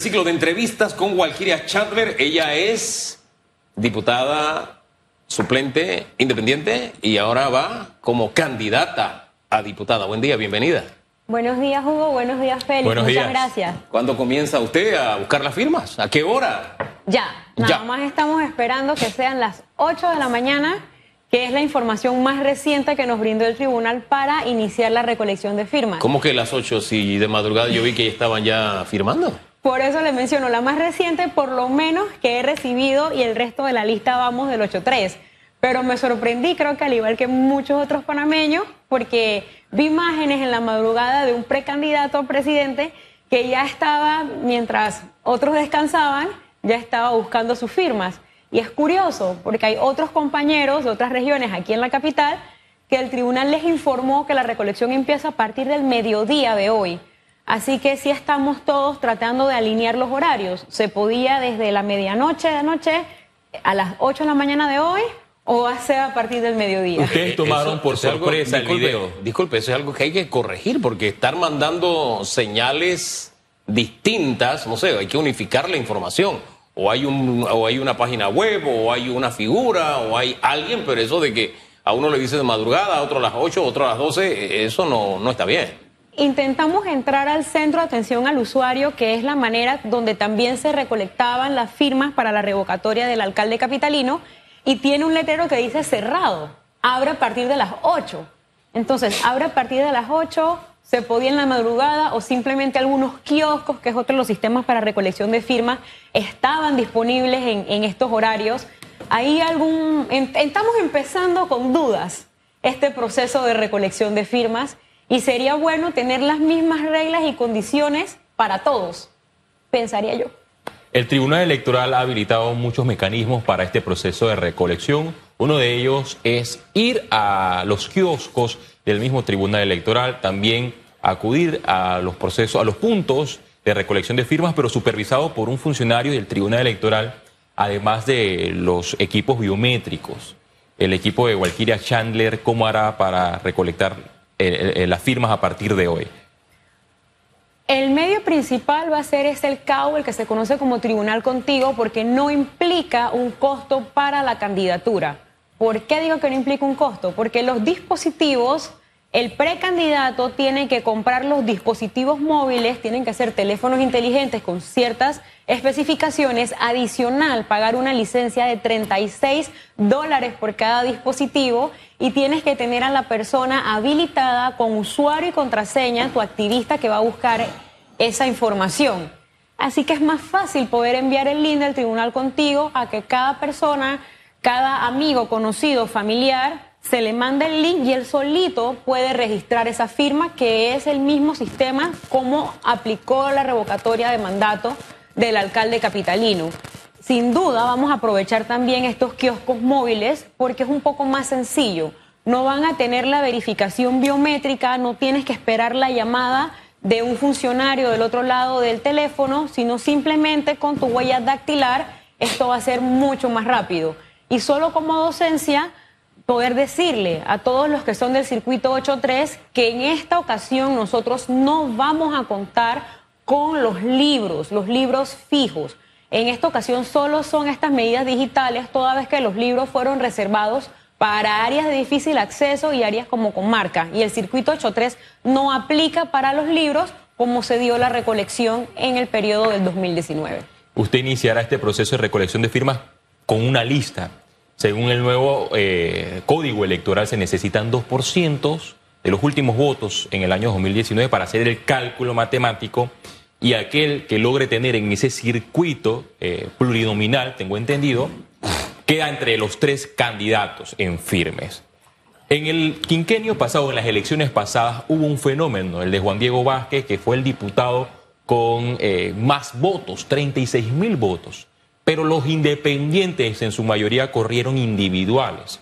Ciclo de entrevistas con Walkiria Chandler. Ella es diputada suplente independiente y ahora va como candidata a diputada. Buen día, bienvenida. Buenos días, Hugo. Buenos días, Félix. Buenos Muchas días. gracias. ¿Cuándo comienza usted a buscar las firmas? ¿A qué hora? Ya, nada Ya. más estamos esperando que sean las 8 de la mañana, que es la información más reciente que nos brindó el tribunal para iniciar la recolección de firmas. ¿Cómo que las 8 si de madrugada yo vi que estaban ya firmando? Por eso le menciono la más reciente, por lo menos que he recibido y el resto de la lista vamos del 8-3. Pero me sorprendí, creo que al igual que muchos otros panameños, porque vi imágenes en la madrugada de un precandidato a presidente que ya estaba, mientras otros descansaban, ya estaba buscando sus firmas. Y es curioso, porque hay otros compañeros de otras regiones aquí en la capital que el tribunal les informó que la recolección empieza a partir del mediodía de hoy. Así que sí estamos todos tratando de alinear los horarios. Se podía desde la medianoche de anoche a las 8 de la mañana de hoy o hace a partir del mediodía. Ustedes tomaron Eso- por eso es algo- sorpresa el video. Disculpe, eso es algo que hay que corregir porque estar mandando señales distintas, no sé, hay que unificar la información. O hay, un, o hay una página web, o hay una figura, o hay alguien, pero eso de que a uno le dice de madrugada, a otro a las 8, otro a las 12, eso no, no está bien. Intentamos entrar al centro de atención al usuario, que es la manera donde también se recolectaban las firmas para la revocatoria del alcalde capitalino, y tiene un letrero que dice cerrado, abre a partir de las 8. Entonces, abre a partir de las 8, se podía en la madrugada o simplemente algunos kioscos, que es otro de los sistemas para recolección de firmas, estaban disponibles en, estos horarios. Ahí estamos empezando con dudas este proceso de recolección de firmas y sería bueno tener las mismas reglas y condiciones para todos, pensaría yo. El Tribunal Electoral ha habilitado muchos mecanismos para este proceso de recolección. Uno de ellos es ir a los kioscos del mismo Tribunal Electoral, también acudir a los procesos, a los puntos de recolección de firmas, pero supervisado por un funcionario del Tribunal Electoral, además de los equipos biométricos. El equipo de Walkiria Chandler, ¿cómo hará para recolectar las firmas a partir de hoy? El medio principal va a ser es el CAU, el que se conoce como Tribunal Contigo, porque no implica un costo para la candidatura. ¿Por qué digo que no implica un costo? Porque los dispositivos, el precandidato tiene que comprar los dispositivos móviles, tienen que ser teléfonos inteligentes con ciertas especificaciones, adicional pagar una licencia de 36 dólares por cada dispositivo y tienes que tener a la persona habilitada con usuario y contraseña, tu activista que va a buscar esa información. Así que es más fácil poder enviar el link del tribunal contigo a que cada persona, cada amigo, conocido, familiar, se le manda el link y él solito puede registrar esa firma, que es el mismo sistema como aplicó la revocatoria de mandato del alcalde capitalino. Sin duda vamos a aprovechar también estos kioscos móviles porque es un poco más sencillo. No van a tener la verificación biométrica, no tienes que esperar la llamada de un funcionario del otro lado del teléfono, sino simplemente con tu huella dactilar, esto va a ser mucho más rápido. Y solo como docencia, poder decirle a todos los que son del circuito 83 que en esta ocasión nosotros no vamos a contar con los libros, los libros fijos. En esta ocasión solo son estas medidas digitales, toda vez que los libros fueron reservados para áreas de difícil acceso y áreas como comarca. Y el circuito 83 no aplica para los libros como se dio la recolección en el periodo del 2019. Usted iniciará este proceso de recolección de firmas con una lista. Según el nuevo eh, código electoral, se necesitan 2% de los últimos votos en el año 2019 para hacer el cálculo matemático y aquel que logre tener en ese circuito eh, plurinominal, tengo entendido, queda entre los tres candidatos en firmes. En el quinquenio pasado, en las elecciones pasadas, hubo un fenómeno, el de Juan Diego Vázquez, que fue el diputado con eh, más votos, 36 mil votos. Pero los independientes en su mayoría corrieron individuales.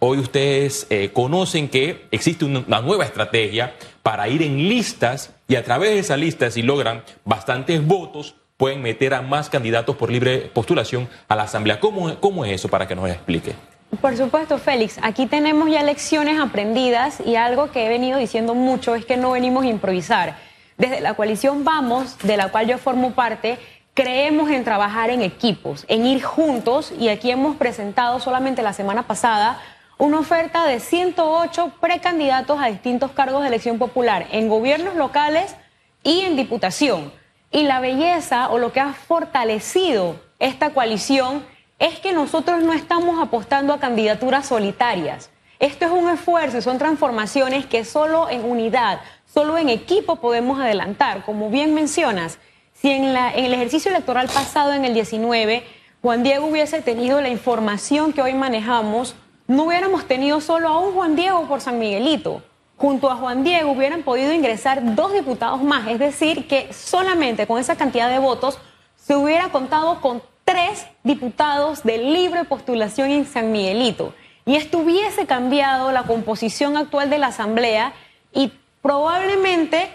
Hoy ustedes eh, conocen que existe una, nueva estrategia para ir en listas y a través de esas listas, si logran bastantes votos, pueden meter a más candidatos por libre postulación a la Asamblea. ¿Cómo, cómo es eso para que nos explique? Por supuesto, Félix. Aquí tenemos ya lecciones aprendidas y algo que he venido diciendo mucho es que no venimos a improvisar. Desde la coalición Vamos, de la cual yo formo parte, creemos en trabajar en equipos, en ir juntos y aquí hemos presentado solamente la semana pasada una oferta de 108 precandidatos a distintos cargos de elección popular en gobiernos locales y en diputación. Y la belleza o lo que ha fortalecido esta coalición es que nosotros no estamos apostando a candidaturas solitarias. Esto es un esfuerzo y son transformaciones que solo en unidad, solo en equipo podemos adelantar. Como bien mencionas, si en, el ejercicio electoral pasado, en el 19, Juan Diego hubiese tenido la información que hoy manejamos, no hubiéramos tenido solo a un Juan Diego por San Miguelito. Junto a Juan Diego hubieran podido ingresar dos diputados más, es decir, que solamente con esa cantidad de votos se hubiera contado con tres diputados de libre postulación en San Miguelito. Y esto hubiese cambiado la composición actual de la Asamblea y probablemente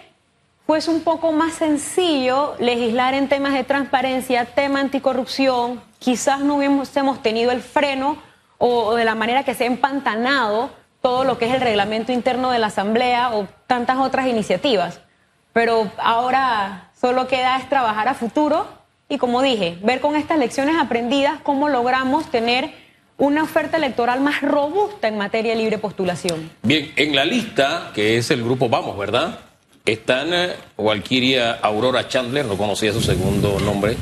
fuese un poco más sencillo legislar en temas de transparencia, tema anticorrupción, quizás no hubiésemos tenido el freno o de la manera que se ha empantanado todo lo que es el reglamento interno de la Asamblea o tantas otras iniciativas. Pero ahora solo queda es trabajar a futuro y, como dije, ver con estas lecciones aprendidas cómo logramos tener una oferta electoral más robusta en materia de libre postulación. Bien, en la lista, que es el grupo Vamos, ¿verdad? Están eh, Walkiria Aurora Chandler, no conocía su segundo nombre,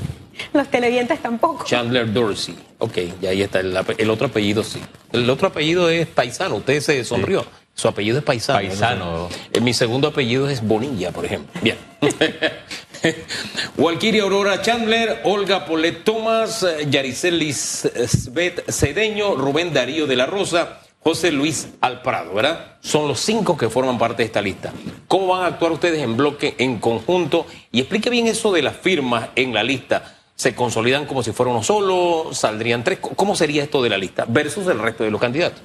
los televidentes tampoco. Chandler Dorsey. Ok, y ahí está. El, otro apellido sí. El otro apellido es paisano. Usted se sonrió. Su apellido es paisano. Paisano. Eh, mi segundo apellido es Bonilla, por ejemplo. Bien. Walkiria Aurora Chandler, Olga Polet Thomas, Yaricelis Svet Cedeño, Rubén Darío de la Rosa, José Luis Alprado, ¿verdad? Son los cinco que forman parte de esta lista. ¿Cómo van a actuar ustedes en bloque, en conjunto? Y explique bien eso de las firmas en la lista se consolidan como si fuera uno solo, saldrían tres. ¿Cómo sería esto de la lista versus el resto de los candidatos?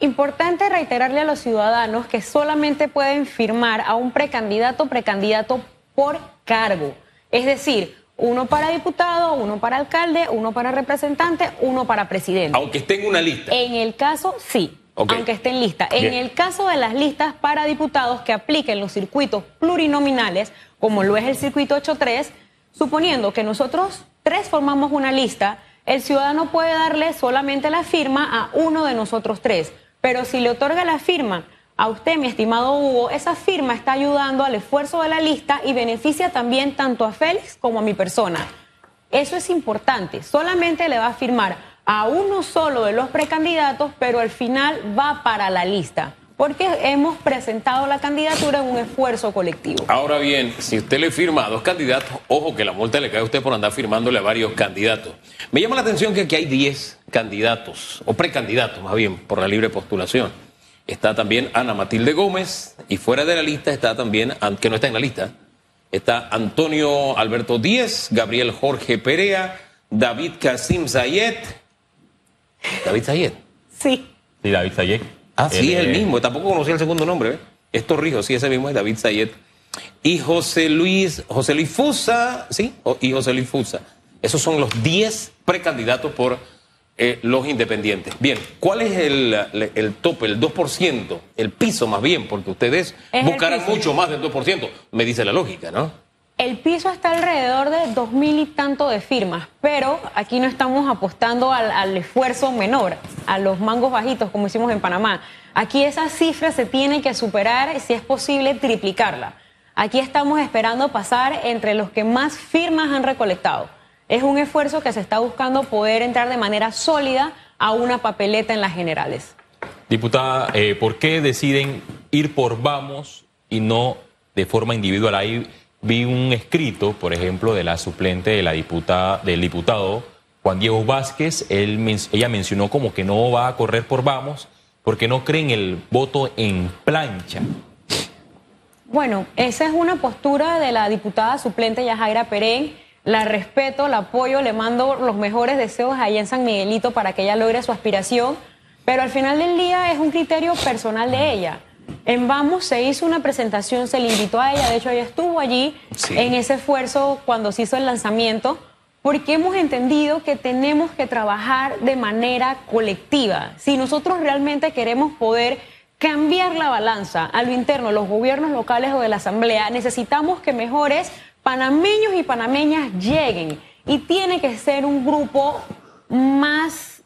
Importante reiterarle a los ciudadanos que solamente pueden firmar a un precandidato, precandidato por cargo. Es decir, uno para diputado, uno para alcalde, uno para representante, uno para presidente. Aunque esté en una lista. En el caso, sí. Aunque esté en lista. En el caso de las listas para diputados que apliquen los circuitos plurinominales, como lo es el circuito 83, suponiendo que nosotros tres formamos una lista, el ciudadano puede darle solamente la firma a uno de nosotros tres. Pero si le otorga la firma a usted, mi estimado Hugo, esa firma está ayudando al esfuerzo de la lista y beneficia también tanto a Félix como a mi persona. Eso es importante. Solamente le va a firmar a uno solo de los precandidatos, pero al final va para la lista porque hemos presentado la candidatura en un esfuerzo colectivo. Ahora bien, si usted le firma a dos candidatos, ojo que la multa le cae a usted por andar firmándole a varios candidatos. Me llama la atención que aquí hay 10 candidatos, o precandidatos más bien, por la libre postulación. Está también Ana Matilde Gómez y fuera de la lista está también, que no está en la lista, está Antonio Alberto Díez, Gabriel Jorge Perea, David Casim Zayet. ¿David Zayet? Sí. Sí, David Zayet. Ah, sí, es el mismo. Tampoco conocía el segundo nombre. ¿eh? Es Torrijos, sí, ese mismo es David Sayet. Y José Luis, José Luis Fusa, ¿sí? Y José Luis Fusa. Esos son los 10 precandidatos por eh, los independientes. Bien, ¿cuál es el, el, tope, el 2%, el piso más bien? Porque ustedes buscarán mucho más del 2%, me dice la lógica, ¿no? El piso está alrededor de dos mil y tanto de firmas, pero aquí no estamos apostando al, esfuerzo menor, a los mangos bajitos, como hicimos en Panamá. Aquí esa cifra se tiene que superar, si es posible, triplicarla. Aquí estamos esperando pasar entre los que más firmas han recolectado. Es un esfuerzo que se está buscando poder entrar de manera sólida a una papeleta en las generales. Diputada, eh, ¿por qué deciden ir por vamos y no de forma individual? Ahí vi un escrito, por ejemplo, de la suplente de la diputada, del diputado Juan Diego Vázquez. Él, ella mencionó como que no va a correr por Vamos porque no creen el voto en plancha. Bueno, esa es una postura de la diputada suplente Yajaira Perén. La respeto, la apoyo, le mando los mejores deseos ahí en San Miguelito para que ella logre su aspiración. Pero al final del día es un criterio personal de ella. En Vamos se hizo una presentación, se le invitó a ella, de hecho ella estuvo allí en ese esfuerzo cuando se hizo el lanzamiento, porque hemos entendido que tenemos que trabajar de manera colectiva. Si nosotros realmente queremos poder cambiar la balanza a lo interno, los gobiernos locales o de la Asamblea, necesitamos que mejores panameños y panameñas lleguen. Y tiene que ser un grupo más,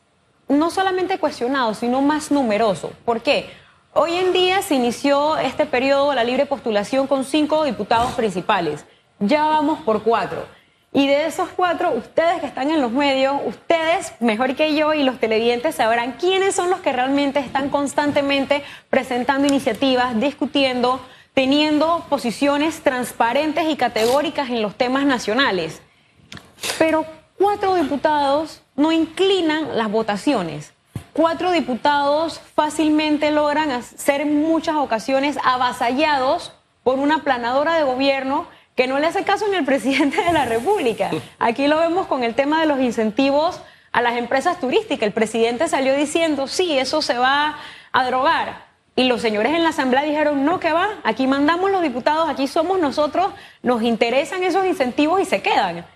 no solamente cuestionado, sino más numeroso. ¿Por qué? Hoy en día se inició este periodo la libre postulación con cinco diputados principales. Ya vamos por cuatro. Y de esos cuatro, ustedes que están en los medios, ustedes, mejor que yo y los televidentes, sabrán quiénes son los que realmente están constantemente presentando iniciativas, discutiendo, teniendo posiciones transparentes y categóricas en los temas nacionales. Pero cuatro diputados no inclinan las votaciones. Cuatro diputados fácilmente logran ser en muchas ocasiones avasallados por una planadora de gobierno que no le hace caso ni al presidente de la República. Aquí lo vemos con el tema de los incentivos a las empresas turísticas. El presidente salió diciendo, sí, eso se va a drogar. Y los señores en la Asamblea dijeron, no, que va, aquí mandamos los diputados, aquí somos nosotros, nos interesan esos incentivos y se quedan.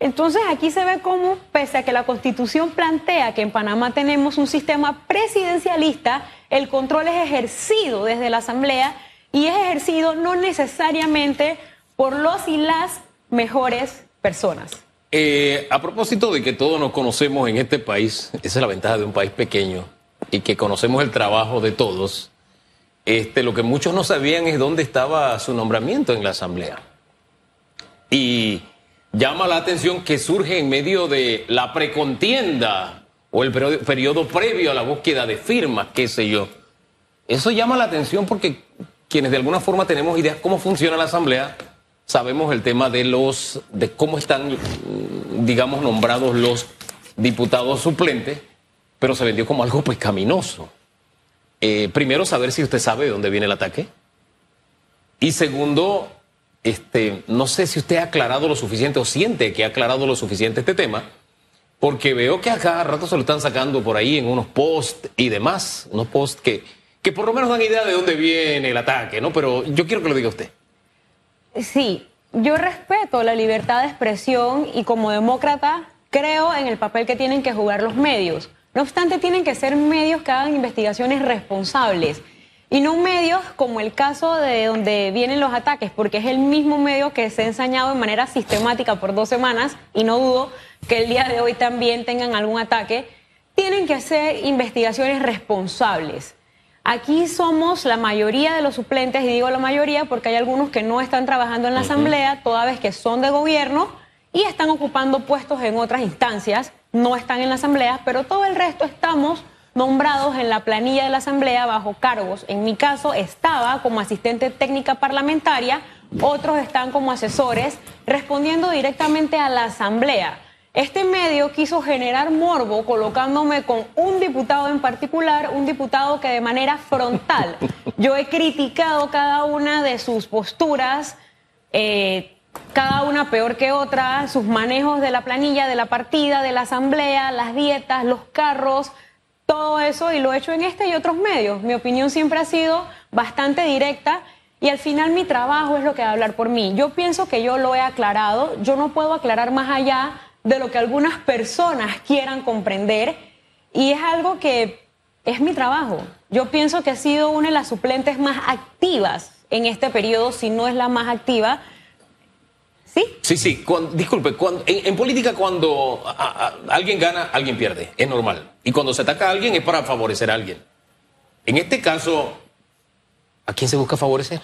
Entonces aquí se ve cómo, pese a que la Constitución plantea que en Panamá tenemos un sistema presidencialista, el control es ejercido desde la Asamblea y es ejercido no necesariamente por los y las mejores personas. Eh, a propósito de que todos nos conocemos en este país, esa es la ventaja de un país pequeño y que conocemos el trabajo de todos, este, lo que muchos no sabían es dónde estaba su nombramiento en la Asamblea. Y llama la atención que surge en medio de la precontienda o el periodo, previo a la búsqueda de firmas, qué sé yo. Eso llama la atención porque quienes de alguna forma tenemos ideas cómo funciona la Asamblea, sabemos el tema de los, de cómo están, digamos, nombrados los diputados suplentes, pero se vendió como algo pecaminoso. Eh, primero, saber si usted sabe de dónde viene el ataque. Y segundo, este, no sé si usted ha aclarado lo suficiente o siente que ha aclarado lo suficiente este tema, porque veo que a cada rato se lo están sacando por ahí en unos posts y demás, unos posts que, que por lo menos dan idea de dónde viene el ataque, ¿no? Pero yo quiero que lo diga usted. Sí, yo respeto la libertad de expresión y como demócrata creo en el papel que tienen que jugar los medios. No obstante, tienen que ser medios que hagan investigaciones responsables y no medios como el caso de donde vienen los ataques, porque es el mismo medio que se ha ensañado de manera sistemática por dos semanas y no dudo que el día de hoy también tengan algún ataque. Tienen que hacer investigaciones responsables. Aquí somos la mayoría de los suplentes, y digo la mayoría porque hay algunos que no están trabajando en la Asamblea, toda vez que son de gobierno y están ocupando puestos en otras instancias, no están en la Asamblea, pero todo el resto estamos nombrados en la planilla de la Asamblea bajo cargos. En mi caso estaba como asistente técnica parlamentaria, otros están como asesores, respondiendo directamente a la Asamblea. Este medio quiso generar morbo colocándome con un diputado en particular, un diputado que de manera frontal yo he criticado cada una de sus posturas, eh, cada una peor que otra, sus manejos de la planilla, de la partida, de la asamblea, las dietas, los carros, todo eso y lo he hecho en este y otros medios. Mi opinión siempre ha sido bastante directa. Y al final mi trabajo es lo que va a hablar por mí. Yo pienso que yo lo he aclarado, yo no puedo aclarar más allá de lo que algunas personas quieran comprender y es algo que es mi trabajo. Yo pienso que he sido una de las suplentes más activas en este periodo, si no es la más activa. ¿Sí? Sí, sí. disculpe, cuando, en, política cuando alguien gana, alguien pierde. Es normal. Y cuando se ataca a alguien es para favorecer a alguien. En este caso, ¿a quién se busca favorecer?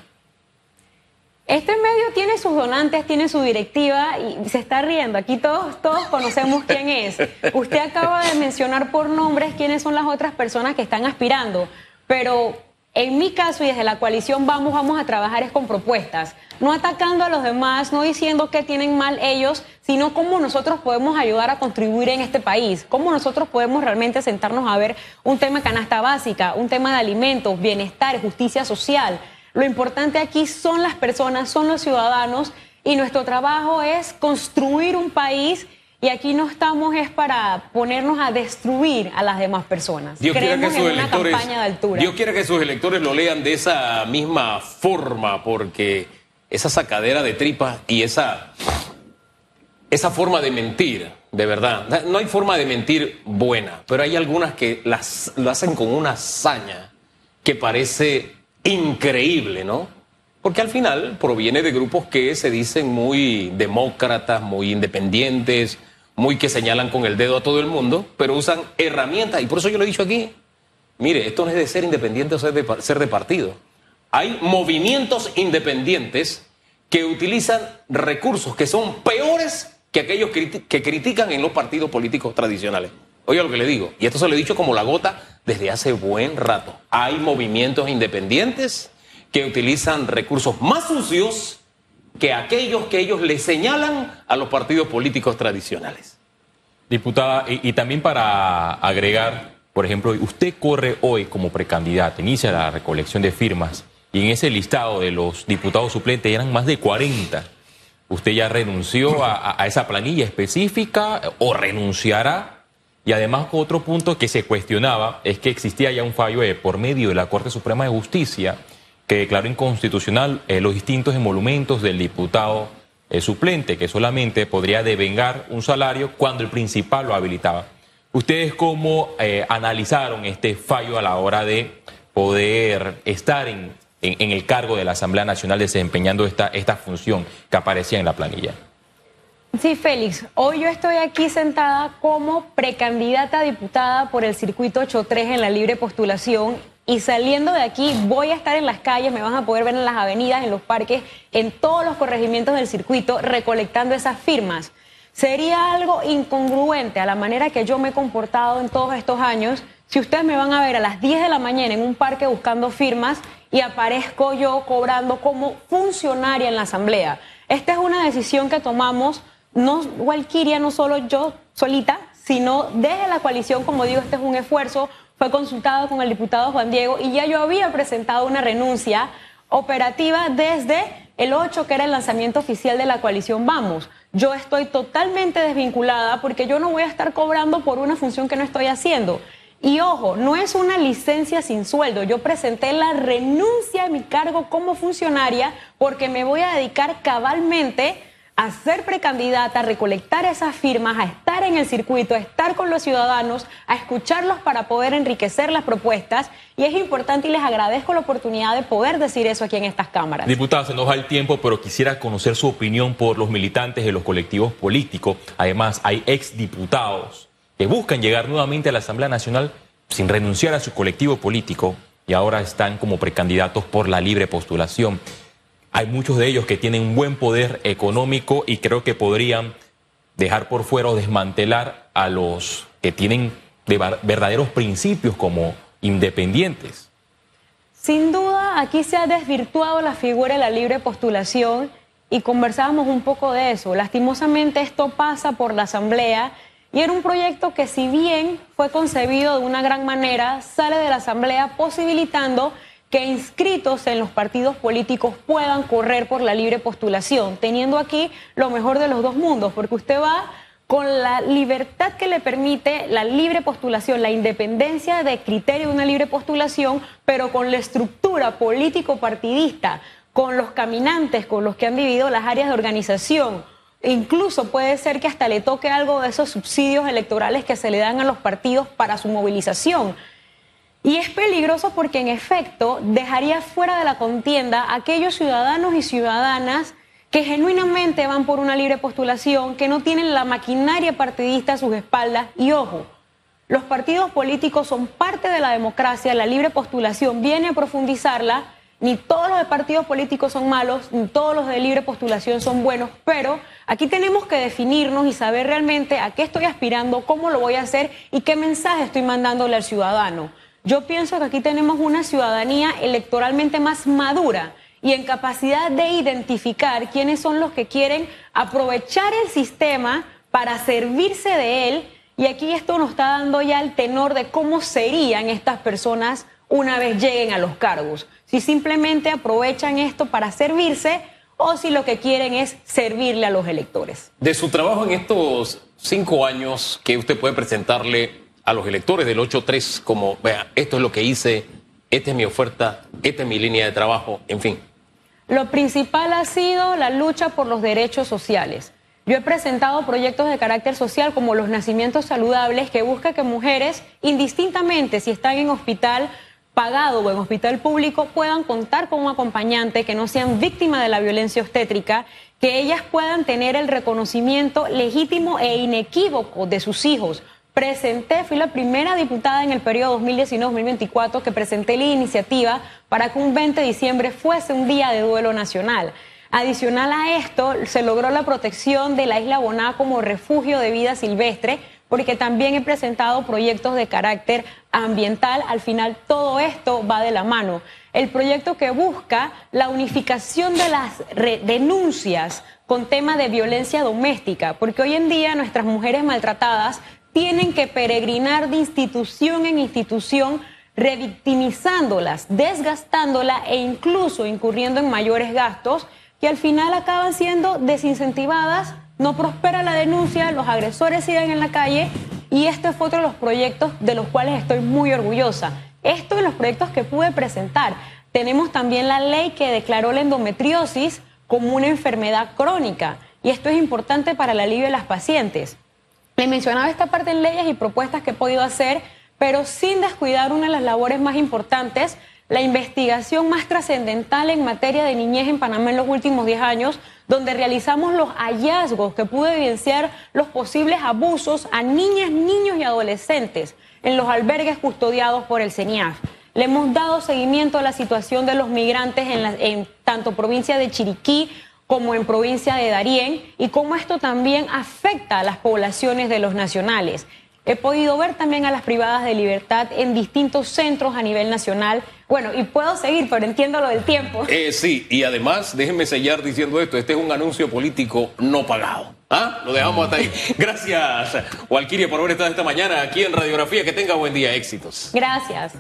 Este medio tiene sus donantes, tiene su directiva y se está riendo. Aquí todos, todos conocemos quién es. Usted acaba de mencionar por nombres quiénes son las otras personas que están aspirando, pero en mi caso y desde la coalición vamos, vamos a trabajar es con propuestas, no atacando a los demás, no diciendo que tienen mal ellos, sino cómo nosotros podemos ayudar a contribuir en este país, cómo nosotros podemos realmente sentarnos a ver un tema de canasta básica, un tema de alimentos, bienestar, justicia social. Lo importante aquí son las personas, son los ciudadanos y nuestro trabajo es construir un país y aquí no estamos es para ponernos a destruir a las demás personas. Dios quiera que sus electores, Dios quiera que sus electores lo lean de esa misma forma, porque esa sacadera de tripas y esa, esa forma de mentir, de verdad, no hay forma de mentir buena, pero hay algunas que las, lo hacen con una hazaña que parece increíble, ¿no? Porque al final proviene de grupos que se dicen muy demócratas, muy independientes, muy que señalan con el dedo a todo el mundo, pero usan herramientas. Y por eso yo lo he dicho aquí, mire, esto no es de ser independiente o ser de, ser de partido. Hay movimientos independientes que utilizan recursos que son peores que aquellos que critican en los partidos políticos tradicionales. Oiga lo que le digo, y esto se lo he dicho como la gota desde hace buen rato. Hay movimientos independientes que utilizan recursos más sucios que aquellos que ellos le señalan a los partidos políticos tradicionales. Diputada, y, también para agregar, por ejemplo, usted corre hoy como precandidato, inicia la recolección de firmas, y en ese listado de los diputados suplentes eran más de 40. ¿Usted ya renunció a, esa planilla específica o renunciará? Y además otro punto que se cuestionaba es que existía ya un fallo por medio de la Corte Suprema de Justicia que declaró inconstitucional eh, los distintos emolumentos del diputado eh, suplente, que solamente podría devengar un salario cuando el principal lo habilitaba. ¿Ustedes cómo eh, analizaron este fallo a la hora de poder estar en, en, el cargo de la Asamblea Nacional desempeñando esta, esta función que aparecía en la planilla? Sí, Félix, hoy yo estoy aquí sentada como precandidata diputada por el circuito 83 en la libre postulación y saliendo de aquí voy a estar en las calles, me van a poder ver en las avenidas, en los parques, en todos los corregimientos del circuito recolectando esas firmas. Sería algo incongruente a la manera que yo me he comportado en todos estos años si ustedes me van a ver a las 10 de la mañana en un parque buscando firmas y aparezco yo cobrando como funcionaria en la asamblea. Esta es una decisión que tomamos, no Walkiria, no solo yo solita, sino desde la coalición, como digo, este es un esfuerzo fue consultado con el diputado Juan Diego y ya yo había presentado una renuncia operativa desde el 8, que era el lanzamiento oficial de la coalición Vamos. Yo estoy totalmente desvinculada porque yo no voy a estar cobrando por una función que no estoy haciendo. Y ojo, no es una licencia sin sueldo. Yo presenté la renuncia a mi cargo como funcionaria porque me voy a dedicar cabalmente a ser precandidata, a recolectar esas firmas, a estar en el circuito, a estar con los ciudadanos, a escucharlos para poder enriquecer las propuestas. Y es importante y les agradezco la oportunidad de poder decir eso aquí en estas cámaras. Diputada, se nos va el tiempo, pero quisiera conocer su opinión por los militantes de los colectivos políticos. Además, hay exdiputados que buscan llegar nuevamente a la Asamblea Nacional sin renunciar a su colectivo político y ahora están como precandidatos por la libre postulación. Hay muchos de ellos que tienen un buen poder económico y creo que podrían dejar por fuera o desmantelar a los que tienen verdaderos principios como independientes. Sin duda, aquí se ha desvirtuado la figura de la libre postulación y conversábamos un poco de eso. Lastimosamente esto pasa por la Asamblea y era un proyecto que si bien fue concebido de una gran manera, sale de la Asamblea posibilitando que inscritos en los partidos políticos puedan correr por la libre postulación, teniendo aquí lo mejor de los dos mundos, porque usted va con la libertad que le permite la libre postulación, la independencia de criterio de una libre postulación, pero con la estructura político-partidista, con los caminantes, con los que han vivido las áreas de organización. Incluso puede ser que hasta le toque algo de esos subsidios electorales que se le dan a los partidos para su movilización. Y es peligroso porque en efecto dejaría fuera de la contienda a aquellos ciudadanos y ciudadanas que genuinamente van por una libre postulación, que no tienen la maquinaria partidista a sus espaldas. Y ojo, los partidos políticos son parte de la democracia, la libre postulación viene a profundizarla, ni todos los partidos políticos son malos, ni todos los de libre postulación son buenos, pero aquí tenemos que definirnos y saber realmente a qué estoy aspirando, cómo lo voy a hacer y qué mensaje estoy mandándole al ciudadano. Yo pienso que aquí tenemos una ciudadanía electoralmente más madura y en capacidad de identificar quiénes son los que quieren aprovechar el sistema para servirse de él. Y aquí esto nos está dando ya el tenor de cómo serían estas personas una vez lleguen a los cargos. Si simplemente aprovechan esto para servirse o si lo que quieren es servirle a los electores. De su trabajo en estos cinco años que usted puede presentarle a los electores del 8-3 como, vea, esto es lo que hice, esta es mi oferta, esta es mi línea de trabajo, en fin? Lo principal ha sido la lucha por los derechos sociales. Yo he presentado proyectos de carácter social como los nacimientos saludables que busca que mujeres, indistintamente si están en hospital pagado o en hospital público puedan contar con un acompañante, que no sean víctimas de la violencia obstétrica, que ellas puedan tener el reconocimiento legítimo e inequívoco de sus hijos. Presenté, fui la primera diputada en el periodo 2019-2024 que presenté la iniciativa para que un 20 de diciembre fuese un día de duelo nacional. Adicional a esto, se logró la protección de la isla Boná como refugio de vida silvestre, porque también he presentado proyectos de carácter ambiental. Al final, todo esto va de la mano. El proyecto que busca la unificación de las denuncias con tema de violencia doméstica, porque hoy en día nuestras mujeres maltratadas tienen que peregrinar de institución en institución revictimizándolas, desgastándolas e incluso incurriendo en mayores gastos que al final acaban siendo desincentivadas, no prospera la denuncia, los agresores siguen en la calle y este fue otro de los proyectos de los cuales estoy muy orgullosa. Esto de los proyectos que pude presentar. Tenemos también la ley que declaró la endometriosis como una enfermedad crónica y esto es importante para el alivio de las pacientes. Le mencionaba esta parte en leyes y propuestas que he podido hacer, pero sin descuidar una de las labores más importantes, la investigación más trascendental en materia de niñez en Panamá en los últimos 10 años, donde realizamos los hallazgos que pude evidenciar los posibles abusos a niñas, niños y adolescentes en los albergues custodiados por el CENIAF. Le hemos dado seguimiento a la situación de los migrantes en, en tanto provincia de Chiriquí como en provincia de Darién y cómo esto también afecta a las poblaciones de los nacionales. He podido ver también a las privadas de libertad en distintos centros a nivel nacional. Bueno, y puedo seguir, pero entiendo lo del tiempo. Eh, sí, y además, déjenme sellar diciendo esto, este es un anuncio político no pagado. ¿Ah? Lo dejamos hasta ahí. Gracias, Walquiria, por haber estado esta mañana aquí en Radiografía. Que tenga buen día, éxitos. Gracias.